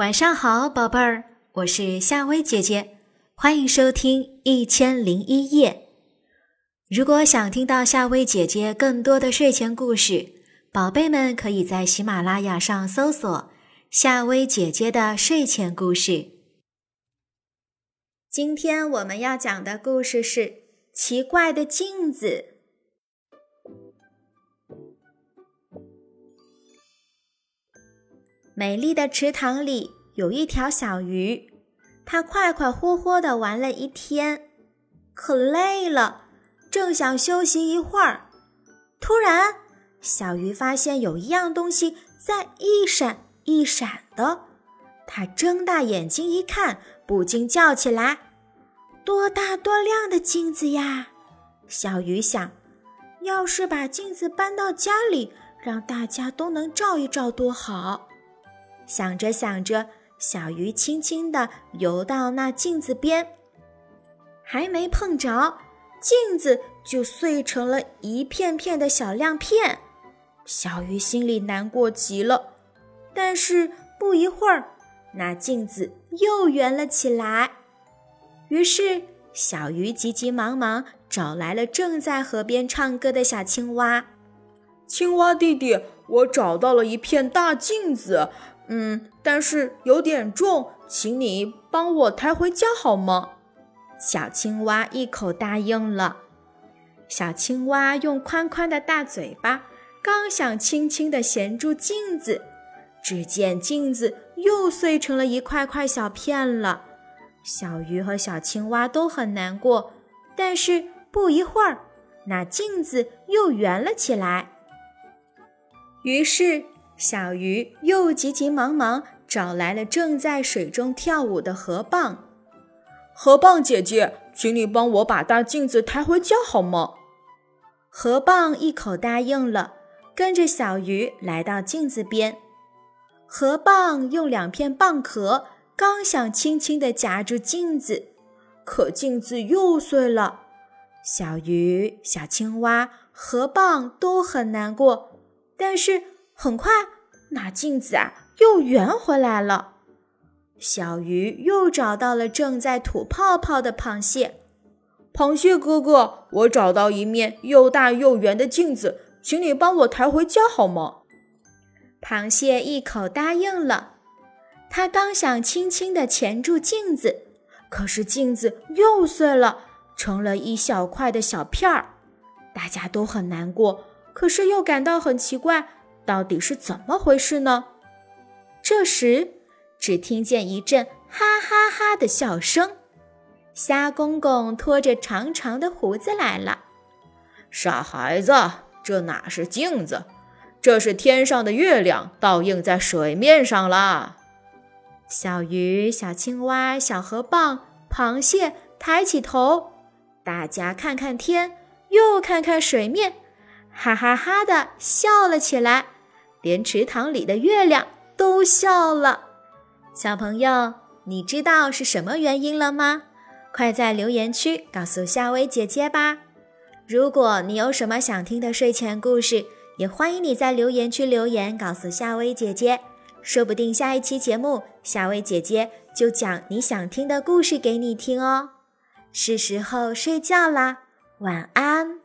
晚上好，宝贝儿，我是夏薇姐姐，欢迎收听《一千零一夜》。如果想听到夏薇姐姐更多的睡前故事，宝贝们可以在喜马拉雅上搜索“夏薇姐姐的睡前故事”。今天我们要讲的故事是《奇怪的镜子》。美丽的池塘里有一条小鱼，它快快活活地玩了一天，可累了，正想休息一会儿。突然，小鱼发现有一样东西在一闪一闪的，它睁大眼睛一看，不禁叫起来：“多大多亮的镜子呀！”小鱼想，要是把镜子搬到家里，让大家都能照一照，多好。想着想着，小鱼轻轻地游到那镜子边，还没碰着，镜子就碎成了一片片的小亮片。小鱼心里难过极了。但是不一会儿，那镜子又圆了起来。于是，小鱼急急忙忙找来了正在河边唱歌的小青蛙：“青蛙弟弟，我找到了一片大镜子。”嗯，但是有点重，请你帮我抬回家好吗？小青蛙一口答应了。小青蛙用宽宽的大嘴巴，刚想轻轻地衔住镜子，只见镜子又碎成了一块块小片了。小鱼和小青蛙都很难过，但是不一会儿，那镜子又圆了起来。于是。小鱼又急急忙忙找来了正在水中跳舞的河蚌。河蚌姐姐，请你帮我把大镜子抬回家好吗？河蚌一口答应了，跟着小鱼来到镜子边。河蚌用两片蚌壳，刚想轻轻地夹住镜子，可镜子又碎了。小鱼、小青蛙、河蚌都很难过，但是。很快，那镜子啊又圆回来了。小鱼又找到了正在吐泡泡的螃蟹。螃蟹哥哥，我找到一面又大又圆的镜子，请你帮我抬回家好吗？螃蟹一口答应了。它刚想轻轻地钳住镜子，可是镜子又碎了，成了一小块的小片儿。大家都很难过，可是又感到很奇怪。到底是怎么回事呢？这时，只听见一阵哈哈哈的笑声。虾公公拖着长长的胡子来了。傻孩子，这哪是镜子，这是天上的月亮倒映在水面上了。小鱼、小青蛙、小河蚌、螃蟹抬起头，大家看看天，又看看水面，哈哈哈的笑了起来。连池塘里的月亮都笑了。小朋友，你知道是什么原因了吗？快在留言区告诉夏薇姐姐吧。如果你有什么想听的睡前故事，也欢迎你在留言区留言告诉夏薇姐姐。说不定下一期节目，夏薇姐姐就讲你想听的故事给你听哦。是时候睡觉啦，晚安。